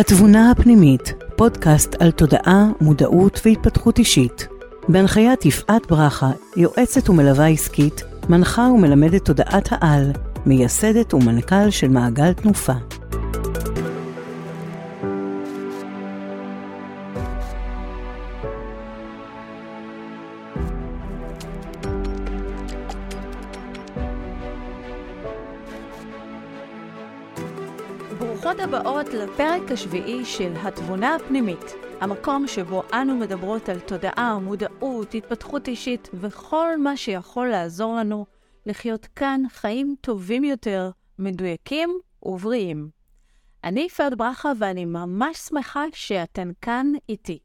התבונה הפנימית, פודקאסט על תודעה, מודעות והתפתחות אישית. בהנחיית יפעת ברכה, יועצת ומלווה עסקית, מנחה ומלמדת תודעת העל, מייסדת ומנכ"ל של מעגל תנופה. לפרק השביעי של התבונה הפנימית, המקום שבו אנו מדברות על תודעה, מודעות, התפתחות אישית וכל מה שיכול לעזור לנו לחיות כאן חיים טובים יותר, מדויקים ובריאים. אני יפעת ברכה ואני ממש שמחה שאתן כאן איתי.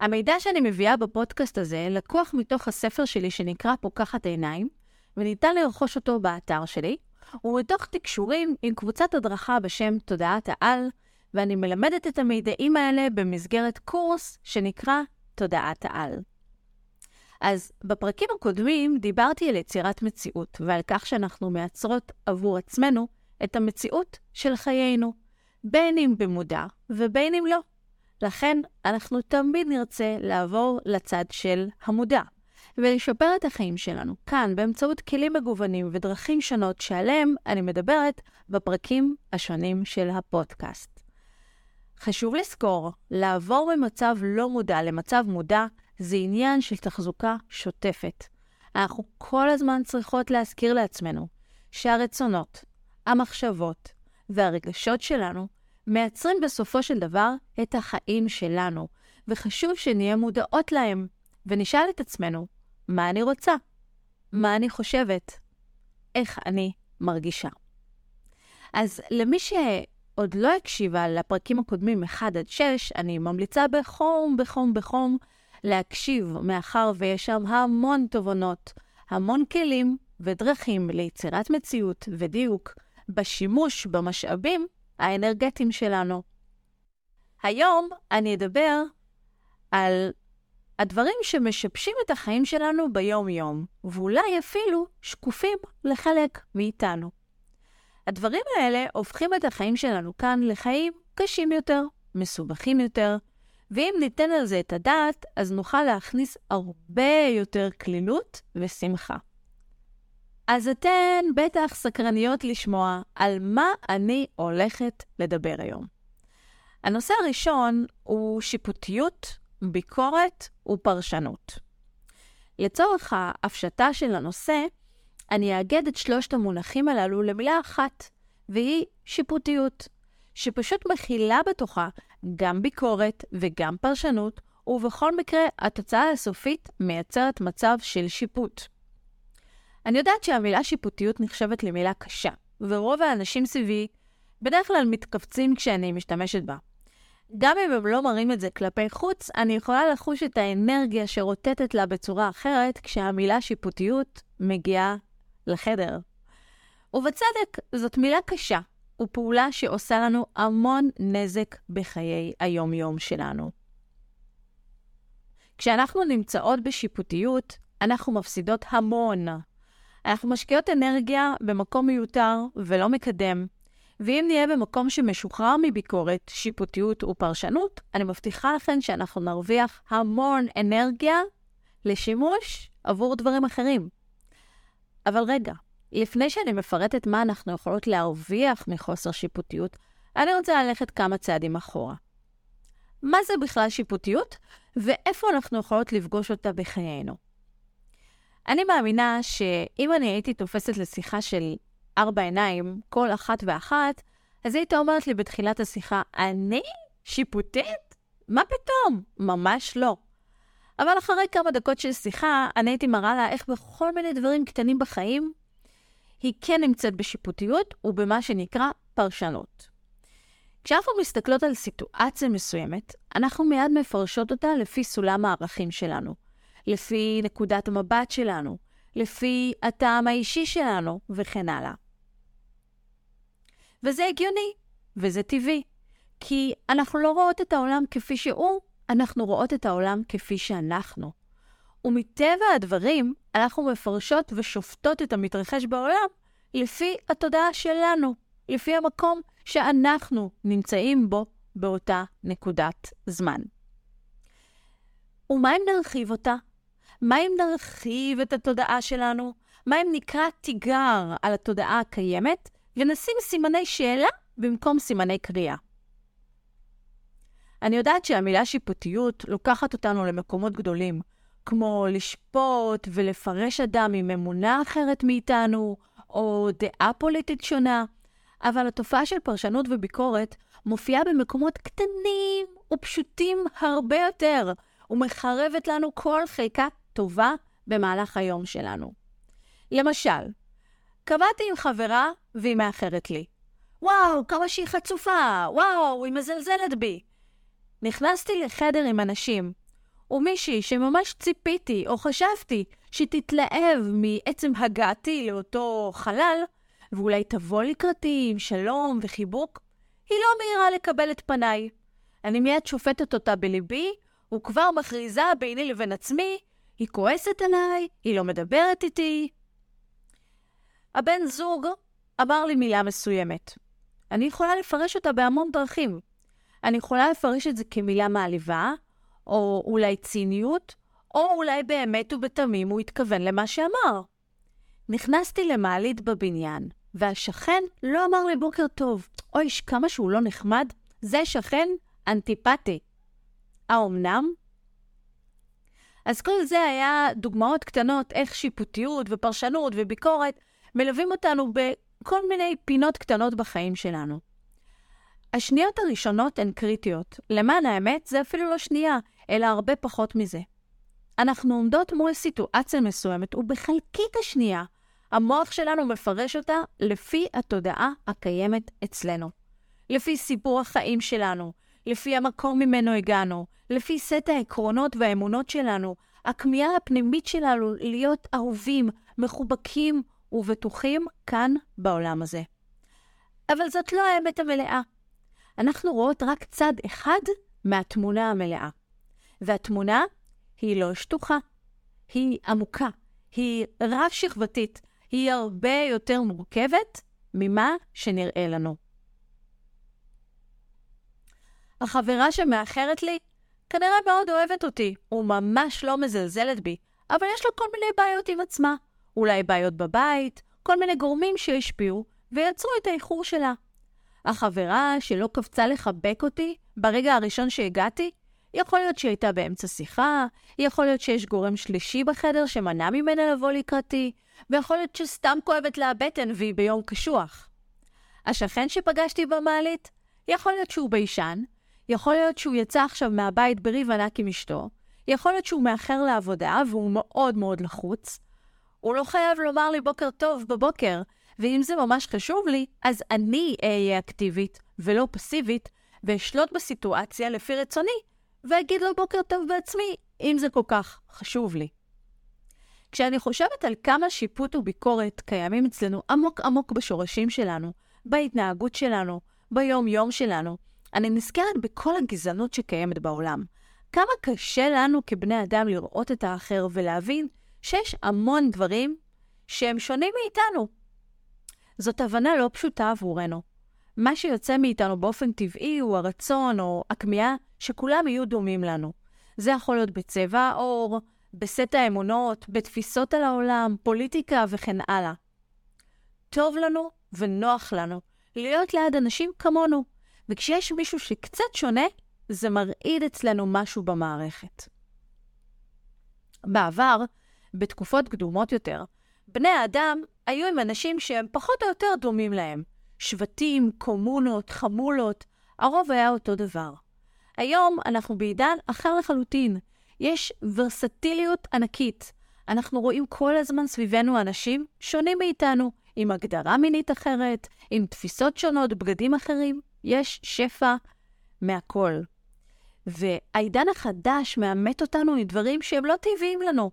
המידע שאני מביאה בפודקאסט הזה לקוח מתוך הספר שלי שנקרא פוקחת עיניים, וניתן לרכוש אותו באתר שלי, ומתוך תקשורים עם קבוצת הדרכה בשם תודעת העל, ואני מלמדת את המידעים האלה במסגרת קורס שנקרא תודעת העל. אז בפרקים הקודמים דיברתי על יצירת מציאות ועל כך שאנחנו מייצרות עבור עצמנו את המציאות של חיינו, בין אם במודע ובין אם לא. לכן אנחנו תמיד נרצה לעבור לצד של המודע. ולשפר את החיים שלנו כאן באמצעות כלים מגוונים ודרכים שונות שעליהם אני מדברת בפרקים השונים של הפודקאסט. חשוב לזכור, לעבור ממצב לא מודע למצב מודע זה עניין של תחזוקה שוטפת. אנחנו כל הזמן צריכות להזכיר לעצמנו שהרצונות, המחשבות והרגשות שלנו מייצרים בסופו של דבר את החיים שלנו, וחשוב שנהיה מודעות להם ונשאל את עצמנו, מה אני רוצה? מה אני חושבת? איך אני מרגישה? אז למי שעוד לא הקשיבה לפרקים הקודמים 1 עד 6, אני ממליצה בחום, בחום, בחום להקשיב, מאחר ויש שם המון תובנות, המון כלים ודרכים ליצירת מציאות ודיוק בשימוש במשאבים האנרגטיים שלנו. היום אני אדבר על הדברים שמשבשים את החיים שלנו ביום-יום, ואולי אפילו שקופים לחלק מאיתנו. הדברים האלה הופכים את החיים שלנו כאן לחיים קשים יותר, מסובכים יותר, ואם ניתן על זה את הדעת, אז נוכל להכניס הרבה יותר כלילות ושמחה. אז אתן בטח סקרניות לשמוע על מה אני הולכת לדבר היום. הנושא הראשון הוא שיפוטיות ביקורת ופרשנות. לצורך ההפשטה של הנושא, אני אאגד את שלושת המונחים הללו למילה אחת, והיא שיפוטיות, שפשוט מכילה בתוכה גם ביקורת וגם פרשנות, ובכל מקרה התוצאה הסופית מייצרת מצב של שיפוט. אני יודעת שהמילה שיפוטיות נחשבת למילה קשה, ורוב האנשים סביבי בדרך כלל מתכווצים כשאני משתמשת בה. גם אם הם לא מראים את זה כלפי חוץ, אני יכולה לחוש את האנרגיה שרוטטת לה בצורה אחרת כשהמילה שיפוטיות מגיעה לחדר. ובצדק, זאת מילה קשה, ופעולה שעושה לנו המון נזק בחיי היום-יום שלנו. כשאנחנו נמצאות בשיפוטיות, אנחנו מפסידות המון. אנחנו משקיעות אנרגיה במקום מיותר ולא מקדם, ואם נהיה במקום שמשוחרר מביקורת, שיפוטיות ופרשנות, אני מבטיחה לכם שאנחנו נרוויח המון אנרגיה לשימוש עבור דברים אחרים. אבל רגע, לפני שאני מפרטת מה אנחנו יכולות להרוויח מחוסר שיפוטיות, אני רוצה ללכת כמה צעדים אחורה. מה זה בכלל שיפוטיות, ואיפה אנחנו יכולות לפגוש אותה בחיינו? אני מאמינה שאם אני הייתי תופסת לשיחה של ארבע עיניים, כל אחת ואחת, אז היית אומרת לי בתחילת השיחה, אני? שיפוטית? מה פתאום? ממש לא. אבל אחרי כמה דקות של שיחה, אני הייתי מראה לה איך בכל מיני דברים קטנים בחיים, היא כן נמצאת בשיפוטיות ובמה שנקרא פרשנות. כשאנחנו מסתכלות על סיטואציה מסוימת, אנחנו מיד מפרשות אותה לפי סולם הערכים שלנו, לפי נקודת המבט שלנו, לפי הטעם האישי שלנו וכן הלאה. וזה הגיוני, וזה טבעי. כי אנחנו לא רואות את העולם כפי שהוא, אנחנו רואות את העולם כפי שאנחנו. ומטבע הדברים, אנחנו מפרשות ושופטות את המתרחש בעולם לפי התודעה שלנו, לפי המקום שאנחנו נמצאים בו באותה נקודת זמן. ומה אם נרחיב אותה? מה אם נרחיב את התודעה שלנו? מה אם נקרא תיגר על התודעה הקיימת ונשים סימני שאלה במקום סימני קריאה? אני יודעת שהמילה שיפוטיות לוקחת אותנו למקומות גדולים, כמו לשפוט ולפרש אדם עם אמונה אחרת מאיתנו, או דעה פוליטית שונה, אבל התופעה של פרשנות וביקורת מופיעה במקומות קטנים ופשוטים הרבה יותר, ומחרבת לנו כל חלקה טובה במהלך היום שלנו. למשל, קבעתי עם חברה והיא מאחרת לי. וואו, כמה שהיא חצופה, וואו, היא מזלזלת בי. נכנסתי לחדר עם אנשים, ומישהי שממש ציפיתי או חשבתי שתתלהב מעצם הגעתי לאותו חלל, ואולי תבוא לקראתי עם שלום וחיבוק, היא לא מהירה לקבל את פניי. אני מיד שופטת אותה בליבי, וכבר מכריזה ביני לבין עצמי, היא כועסת עליי, היא לא מדברת איתי. הבן זוג אמר לי מילה מסוימת. אני יכולה לפרש אותה בהמון דרכים. אני יכולה לפרש את זה כמילה מעליבה, או אולי ציניות, או אולי באמת ובתמים הוא התכוון למה שאמר. נכנסתי למעלית בבניין, והשכן לא אמר לי בוקר טוב. אוי, כמה שהוא לא נחמד, זה שכן אנטיפטי. האומנם? אז כל זה היה דוגמאות קטנות איך שיפוטיות ופרשנות וביקורת מלווים אותנו בכל מיני פינות קטנות בחיים שלנו. השניות הראשונות הן קריטיות. למען האמת, זה אפילו לא שנייה, אלא הרבה פחות מזה. אנחנו עומדות מול סיטואציה מסוימת, ובחלקית השנייה, המוח שלנו מפרש אותה לפי התודעה הקיימת אצלנו. לפי סיפור החיים שלנו, לפי המקום ממנו הגענו, לפי סט העקרונות והאמונות שלנו, הכמיהה הפנימית שלנו להיות אהובים, מחובקים ובטוחים כאן בעולם הזה. אבל זאת לא האמת המלאה. אנחנו רואות רק צד אחד מהתמונה המלאה. והתמונה היא לא שטוחה, היא עמוקה, היא רב-שכבתית, היא הרבה יותר מורכבת ממה שנראה לנו. החברה שמאחרת לי כנראה מאוד אוהבת אותי, וממש לא מזלזלת בי, אבל יש לה כל מיני בעיות עם עצמה. אולי בעיות בבית, כל מיני גורמים שהשפיעו ויצרו את האיחור שלה. החברה שלא קפצה לחבק אותי ברגע הראשון שהגעתי, יכול להיות שהיא הייתה באמצע שיחה, יכול להיות שיש גורם שלישי בחדר שמנע ממנה לבוא לקראתי, ויכול להיות שסתם כואבת לה הבטן והיא ביום קשוח. השכן שפגשתי במעלית, יכול להיות שהוא ביישן, יכול להיות שהוא יצא עכשיו מהבית בריב ענק עם אשתו, יכול להיות שהוא מאחר לעבודה והוא מאוד מאוד לחוץ. הוא לא חייב לומר לי בוקר טוב בבוקר, ואם זה ממש חשוב לי, אז אני אהיה אקטיבית ולא פסיבית, ואשלוט בסיטואציה לפי רצוני, ואגיד לו בוקר טוב בעצמי, אם זה כל כך חשוב לי. כשאני חושבת על כמה שיפוט וביקורת קיימים אצלנו עמוק עמוק בשורשים שלנו, בהתנהגות שלנו, ביום-יום שלנו, אני נזכרת בכל הגזענות שקיימת בעולם. כמה קשה לנו כבני אדם לראות את האחר ולהבין שיש המון דברים שהם שונים מאיתנו. זאת הבנה לא פשוטה עבורנו. מה שיוצא מאיתנו באופן טבעי הוא הרצון או הכמיהה שכולם יהיו דומים לנו. זה יכול להיות בצבע העור, בסט האמונות, בתפיסות על העולם, פוליטיקה וכן הלאה. טוב לנו ונוח לנו להיות ליד אנשים כמונו, וכשיש מישהו שקצת שונה, זה מרעיד אצלנו משהו במערכת. בעבר, בתקופות קדומות יותר, בני האדם היו עם אנשים שהם פחות או יותר דומים להם. שבטים, קומונות, חמולות, הרוב היה אותו דבר. היום אנחנו בעידן אחר לחלוטין. יש ורסטיליות ענקית. אנחנו רואים כל הזמן סביבנו אנשים שונים מאיתנו, עם הגדרה מינית אחרת, עם תפיסות שונות, בגדים אחרים. יש שפע מהכל. והעידן החדש מאמת אותנו עם דברים שהם לא טבעיים לנו.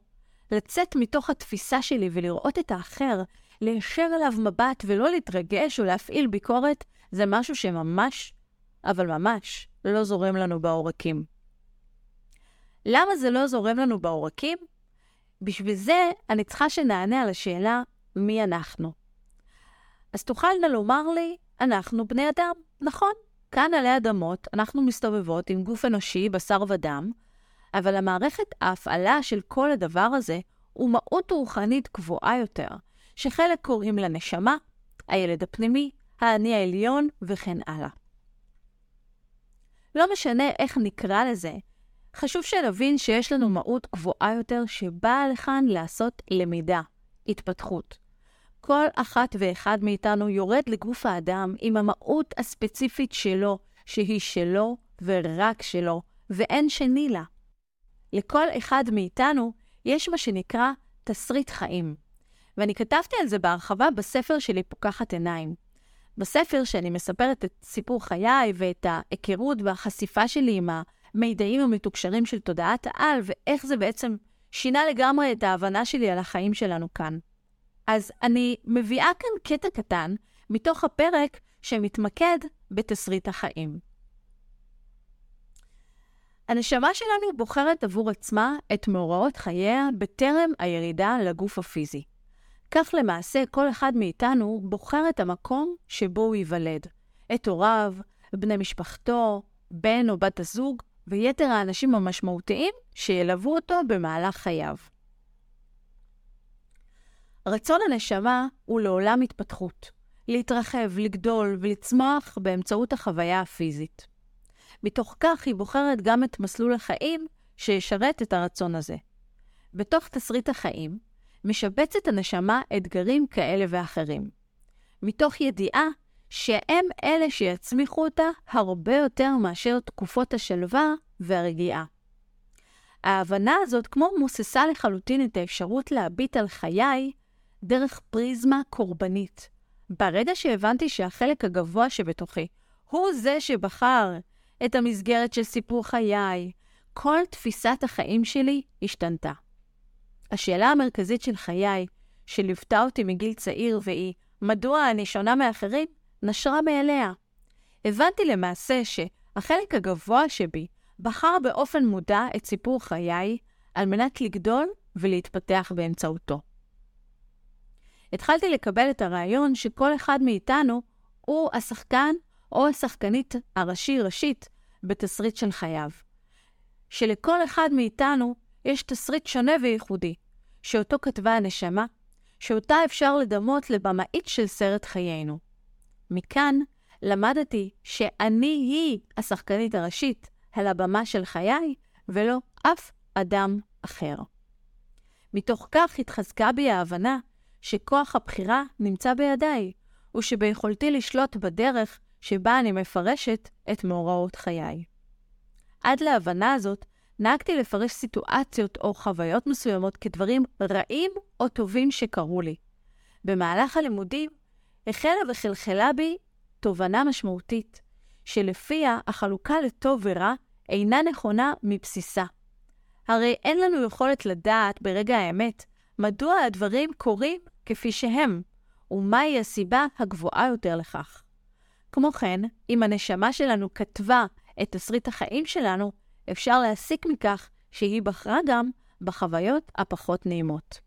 לצאת מתוך התפיסה שלי ולראות את האחר, להישר אליו מבט ולא להתרגש או להפעיל ביקורת, זה משהו שממש, אבל ממש, לא זורם לנו בעורקים. למה זה לא זורם לנו בעורקים? בשביל זה אני צריכה שנענה על השאלה מי אנחנו. אז תוכלנה לומר לי, אנחנו בני אדם, נכון. כאן עלי אדמות אנחנו מסתובבות עם גוף אנושי, בשר ודם, אבל המערכת ההפעלה של כל הדבר הזה הוא מהות רוחנית גבוהה יותר, שחלק קוראים לה נשמה, הילד הפנימי, האני העליון וכן הלאה. לא משנה איך נקרא לזה, חשוב שנבין שיש לנו מהות גבוהה יותר שבאה לכאן לעשות למידה, התפתחות. כל אחת ואחד מאיתנו יורד לגוף האדם עם המהות הספציפית שלו, שהיא שלו ורק שלו, ואין שני לה. לכל אחד מאיתנו יש מה שנקרא תסריט חיים. ואני כתבתי על זה בהרחבה בספר שלי, פוקחת עיניים. בספר שאני מספרת את סיפור חיי ואת ההיכרות והחשיפה שלי עם המידעים המתוקשרים של תודעת העל, ואיך זה בעצם שינה לגמרי את ההבנה שלי על החיים שלנו כאן. אז אני מביאה כאן קטע קטן מתוך הפרק שמתמקד בתסריט החיים. הנשמה שלנו בוחרת עבור עצמה את מאורעות חייה בטרם הירידה לגוף הפיזי. כך למעשה כל אחד מאיתנו בוחר את המקום שבו הוא ייוולד, את הוריו, בני משפחתו, בן או בת הזוג, ויתר האנשים המשמעותיים שילוו אותו במהלך חייו. רצון הנשמה הוא לעולם התפתחות, להתרחב, לגדול ולצמוח באמצעות החוויה הפיזית. מתוך כך היא בוחרת גם את מסלול החיים שישרת את הרצון הזה. בתוך תסריט החיים, משבצת הנשמה אתגרים כאלה ואחרים. מתוך ידיעה שהם אלה שיצמיחו אותה הרבה יותר מאשר תקופות השלווה והרגיעה. ההבנה הזאת כמו מוססה לחלוטין את האפשרות להביט על חיי דרך פריזמה קורבנית. ברגע שהבנתי שהחלק הגבוה שבתוכי הוא זה שבחר את המסגרת של סיפור חיי, כל תפיסת החיים שלי השתנתה. השאלה המרכזית של חיי, שליוותה אותי מגיל צעיר, והיא, מדוע אני שונה מאחרים, נשרה מאליה. הבנתי למעשה שהחלק הגבוה שבי בחר באופן מודע את סיפור חיי על מנת לגדול ולהתפתח באמצעותו. התחלתי לקבל את הרעיון שכל אחד מאיתנו הוא השחקן או השחקנית הראשי-ראשית בתסריט של חייו. שלכל אחד מאיתנו יש תסריט שונה וייחודי, שאותו כתבה הנשמה, שאותה אפשר לדמות לבמאית של סרט חיינו. מכאן למדתי שאני היא השחקנית הראשית על הבמה של חיי, ולא אף אדם אחר. מתוך כך התחזקה בי ההבנה שכוח הבחירה נמצא בידיי, ושביכולתי לשלוט בדרך שבה אני מפרשת את מאורעות חיי. עד להבנה הזאת, נהגתי לפרש סיטואציות או חוויות מסוימות כדברים רעים או טובים שקרו לי. במהלך הלימודים החלה וחלחלה בי תובנה משמעותית, שלפיה החלוקה לטוב ורע אינה נכונה מבסיסה. הרי אין לנו יכולת לדעת ברגע האמת מדוע הדברים קורים כפי שהם, ומהי הסיבה הגבוהה יותר לכך. כמו כן, אם הנשמה שלנו כתבה את תסריט החיים שלנו, אפשר להסיק מכך שהיא בחרה גם בחוויות הפחות נעימות.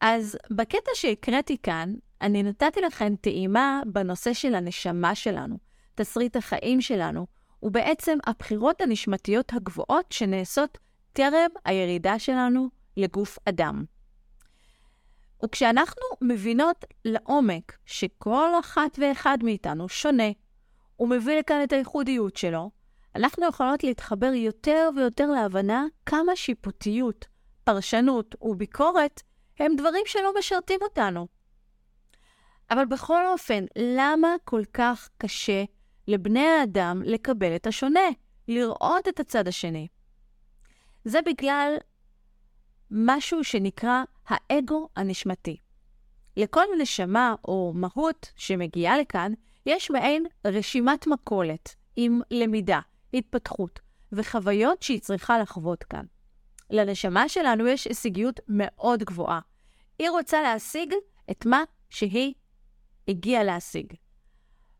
אז בקטע שהקראתי כאן, אני נתתי לכם טעימה בנושא של הנשמה שלנו, תסריט החיים שלנו, ובעצם הבחירות הנשמתיות הגבוהות שנעשות טרם הירידה שלנו לגוף אדם. וכשאנחנו מבינות לעומק שכל אחת ואחד מאיתנו שונה, ומביא לכאן את הייחודיות שלו, אנחנו יכולות להתחבר יותר ויותר להבנה כמה שיפוטיות, פרשנות וביקורת הם דברים שלא משרתים אותנו. אבל בכל אופן, למה כל כך קשה לבני האדם לקבל את השונה, לראות את הצד השני? זה בגלל משהו שנקרא האגו הנשמתי. לכל נשמה או מהות שמגיעה לכאן, יש מעין רשימת מכולת עם למידה, התפתחות וחוויות שהיא צריכה לחוות כאן. לנשמה שלנו יש הישגיות מאוד גבוהה. היא רוצה להשיג את מה שהיא הגיעה להשיג.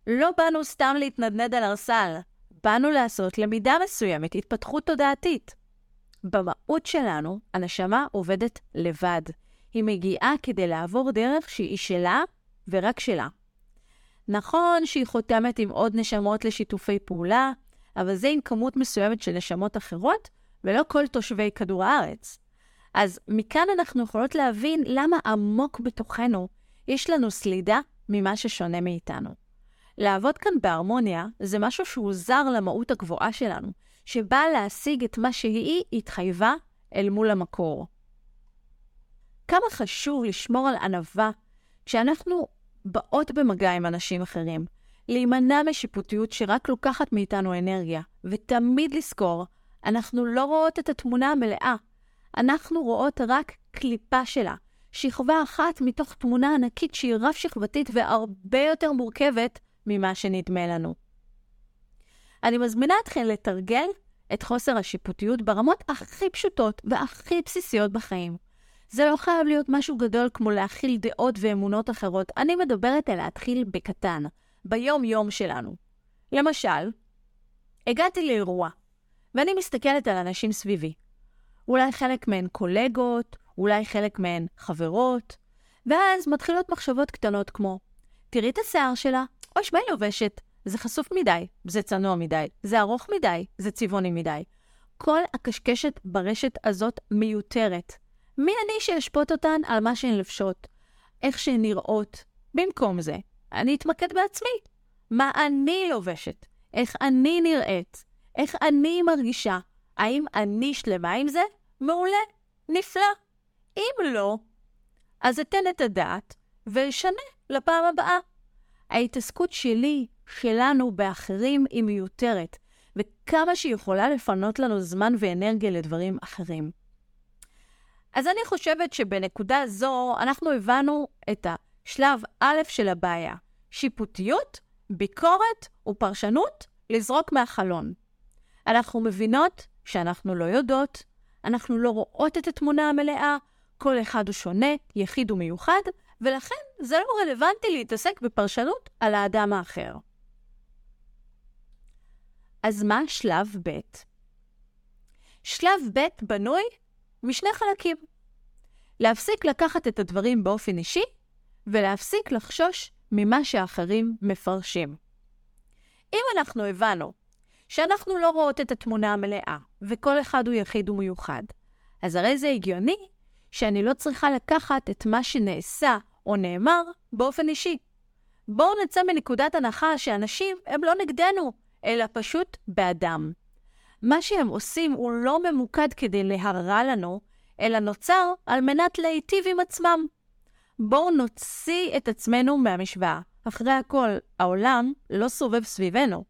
לא באנו סתם להתנדנד על ארסל, באנו לעשות למידה מסוימת, התפתחות תודעתית. במהות שלנו, הנשמה עובדת לבד. היא מגיעה כדי לעבור דרך שהיא שלה ורק שלה. נכון שהיא חותמת עם עוד נשמות לשיתופי פעולה, אבל זה עם כמות מסוימת של נשמות אחרות, ולא כל תושבי כדור הארץ. אז מכאן אנחנו יכולות להבין למה עמוק בתוכנו יש לנו סלידה ממה ששונה מאיתנו. לעבוד כאן בהרמוניה זה משהו שהוא זר למהות הגבוהה שלנו, שבאה להשיג את מה שהיא התחייבה אל מול המקור. כמה חשוב לשמור על ענווה כשאנחנו באות במגע עם אנשים אחרים, להימנע משיפוטיות שרק לוקחת מאיתנו אנרגיה, ותמיד לזכור, אנחנו לא רואות את התמונה המלאה, אנחנו רואות רק קליפה שלה, שכבה אחת מתוך תמונה ענקית שהיא רב-שכבתית והרבה יותר מורכבת ממה שנדמה לנו. אני מזמינה אתכם לתרגל את חוסר השיפוטיות ברמות הכי פשוטות והכי בסיסיות בחיים. זה לא חייב להיות משהו גדול כמו להכיל דעות ואמונות אחרות, אני מדברת על להתחיל בקטן, ביום-יום שלנו. למשל, הגעתי לאירוע, ואני מסתכלת על אנשים סביבי. אולי חלק מהן קולגות, אולי חלק מהן חברות, ואז מתחילות מחשבות קטנות כמו, תראי את השיער שלה, אוי, היא לובשת? זה חשוף מדי, זה צנוע מדי, זה ארוך מדי, זה צבעוני מדי. כל הקשקשת ברשת הזאת מיותרת. מי אני שאשפוט אותן על מה שהן לבשות? איך שהן נראות? במקום זה, אני אתמקד בעצמי. מה אני לובשת? איך אני נראית? איך אני מרגישה? האם אני שלמה עם זה? מעולה, נפלא. אם לא, אז אתן את הדעת ואשנה לפעם הבאה. ההתעסקות שלי, שלנו, באחרים היא מיותרת, וכמה שהיא יכולה לפנות לנו זמן ואנרגיה לדברים אחרים. אז אני חושבת שבנקודה זו אנחנו הבנו את השלב א' של הבעיה, שיפוטיות, ביקורת ופרשנות לזרוק מהחלון. אנחנו מבינות שאנחנו לא יודעות, אנחנו לא רואות את התמונה המלאה, כל אחד הוא שונה, יחיד ומיוחד, ולכן זה לא רלוונטי להתעסק בפרשנות על האדם האחר. אז מה שלב ב'? שלב ב' בנוי משני חלקים. להפסיק לקחת את הדברים באופן אישי, ולהפסיק לחשוש ממה שאחרים מפרשים. אם אנחנו הבנו שאנחנו לא רואות את התמונה המלאה, וכל אחד הוא יחיד ומיוחד, אז הרי זה הגיוני שאני לא צריכה לקחת את מה שנעשה או נאמר באופן אישי. בואו נצא מנקודת הנחה שאנשים הם לא נגדנו, אלא פשוט באדם. מה שהם עושים הוא לא ממוקד כדי להרע לנו, אלא נוצר על מנת להיטיב עם עצמם. בואו נוציא את עצמנו מהמשוואה. אחרי הכל, העולם לא סובב סביבנו.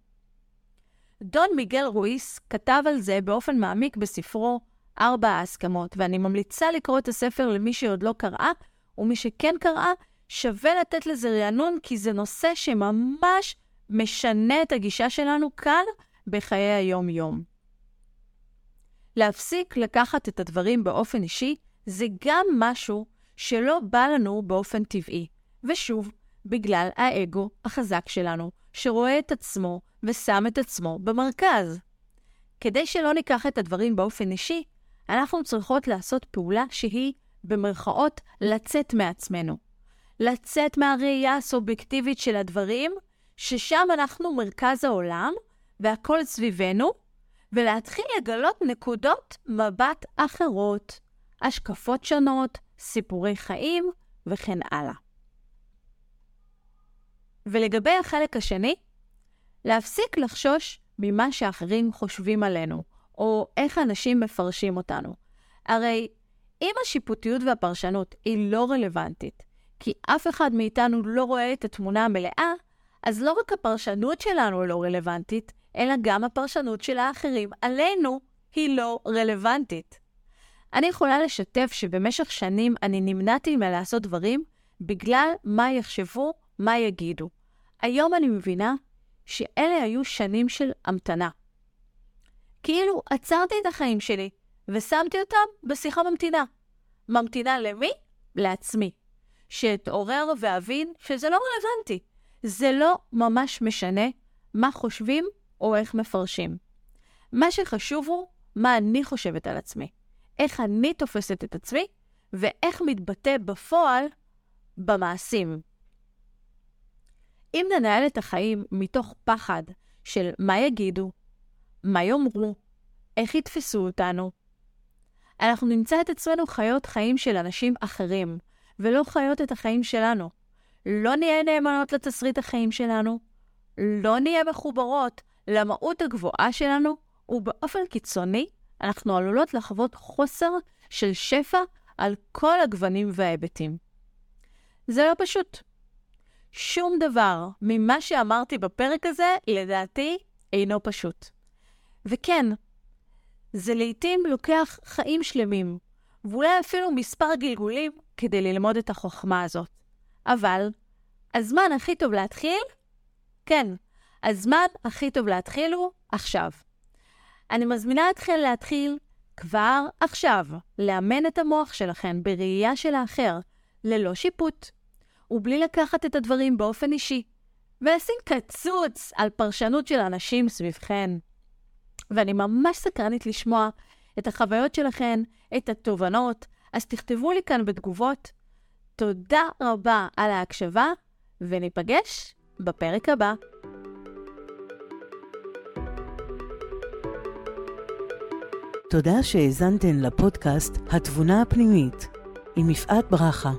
דון מיגל רואיס כתב על זה באופן מעמיק בספרו ארבע ההסכמות, ואני ממליצה לקרוא את הספר למי שעוד לא קראה, ומי שכן קראה, שווה לתת לזה רענון, כי זה נושא שממש משנה את הגישה שלנו כאן בחיי היום-יום. להפסיק לקחת את הדברים באופן אישי, זה גם משהו שלא בא לנו באופן טבעי. ושוב, בגלל האגו החזק שלנו, שרואה את עצמו ושם את עצמו במרכז. כדי שלא ניקח את הדברים באופן אישי, אנחנו צריכות לעשות פעולה שהיא, במרכאות, לצאת מעצמנו. לצאת מהראייה הסובייקטיבית של הדברים, ששם אנחנו מרכז העולם, והכל סביבנו, ולהתחיל לגלות נקודות מבט אחרות, השקפות שונות, סיפורי חיים וכן הלאה. ולגבי החלק השני, להפסיק לחשוש ממה שאחרים חושבים עלינו, או איך אנשים מפרשים אותנו. הרי אם השיפוטיות והפרשנות היא לא רלוונטית, כי אף אחד מאיתנו לא רואה את התמונה המלאה, אז לא רק הפרשנות שלנו לא רלוונטית, אלא גם הפרשנות של האחרים עלינו היא לא רלוונטית. אני יכולה לשתף שבמשך שנים אני נמנעתי מלעשות דברים בגלל מה יחשבו, מה יגידו. היום אני מבינה שאלה היו שנים של המתנה. כאילו עצרתי את החיים שלי ושמתי אותם בשיחה ממתינה. ממתינה למי? לעצמי. שאתעורר ואבין שזה לא רלוונטי. זה לא ממש משנה מה חושבים או איך מפרשים. מה שחשוב הוא מה אני חושבת על עצמי, איך אני תופסת את עצמי, ואיך מתבטא בפועל במעשים. אם ננהל את החיים מתוך פחד של מה יגידו, מה יאמרו, איך יתפסו אותנו, אנחנו נמצא את עצמנו חיות חיים של אנשים אחרים, ולא חיות את החיים שלנו. לא נהיה נאמנות לתסריט החיים שלנו, לא נהיה מחוברות למהות הגבוהה שלנו, ובאופן קיצוני, אנחנו עלולות לחוות חוסר של שפע על כל הגוונים וההיבטים. זה לא פשוט. שום דבר ממה שאמרתי בפרק הזה, לדעתי, אינו פשוט. וכן, זה לעתים לוקח חיים שלמים, ואולי אפילו מספר גלגולים כדי ללמוד את החוכמה הזאת. אבל, הזמן הכי טוב להתחיל? כן, הזמן הכי טוב להתחיל הוא עכשיו. אני מזמינה אתכם להתחיל כבר עכשיו לאמן את המוח שלכם בראייה של האחר, ללא שיפוט, ובלי לקחת את הדברים באופן אישי, ולשים קצוץ על פרשנות של אנשים סביבכם. ואני ממש סקרנית לשמוע את החוויות שלכם, את התובנות, אז תכתבו לי כאן בתגובות. תודה רבה על ההקשבה, וניפגש בפרק הבא. תודה שהאזנתן לפודקאסט התבונה הפנימית עם יפעת ברכה.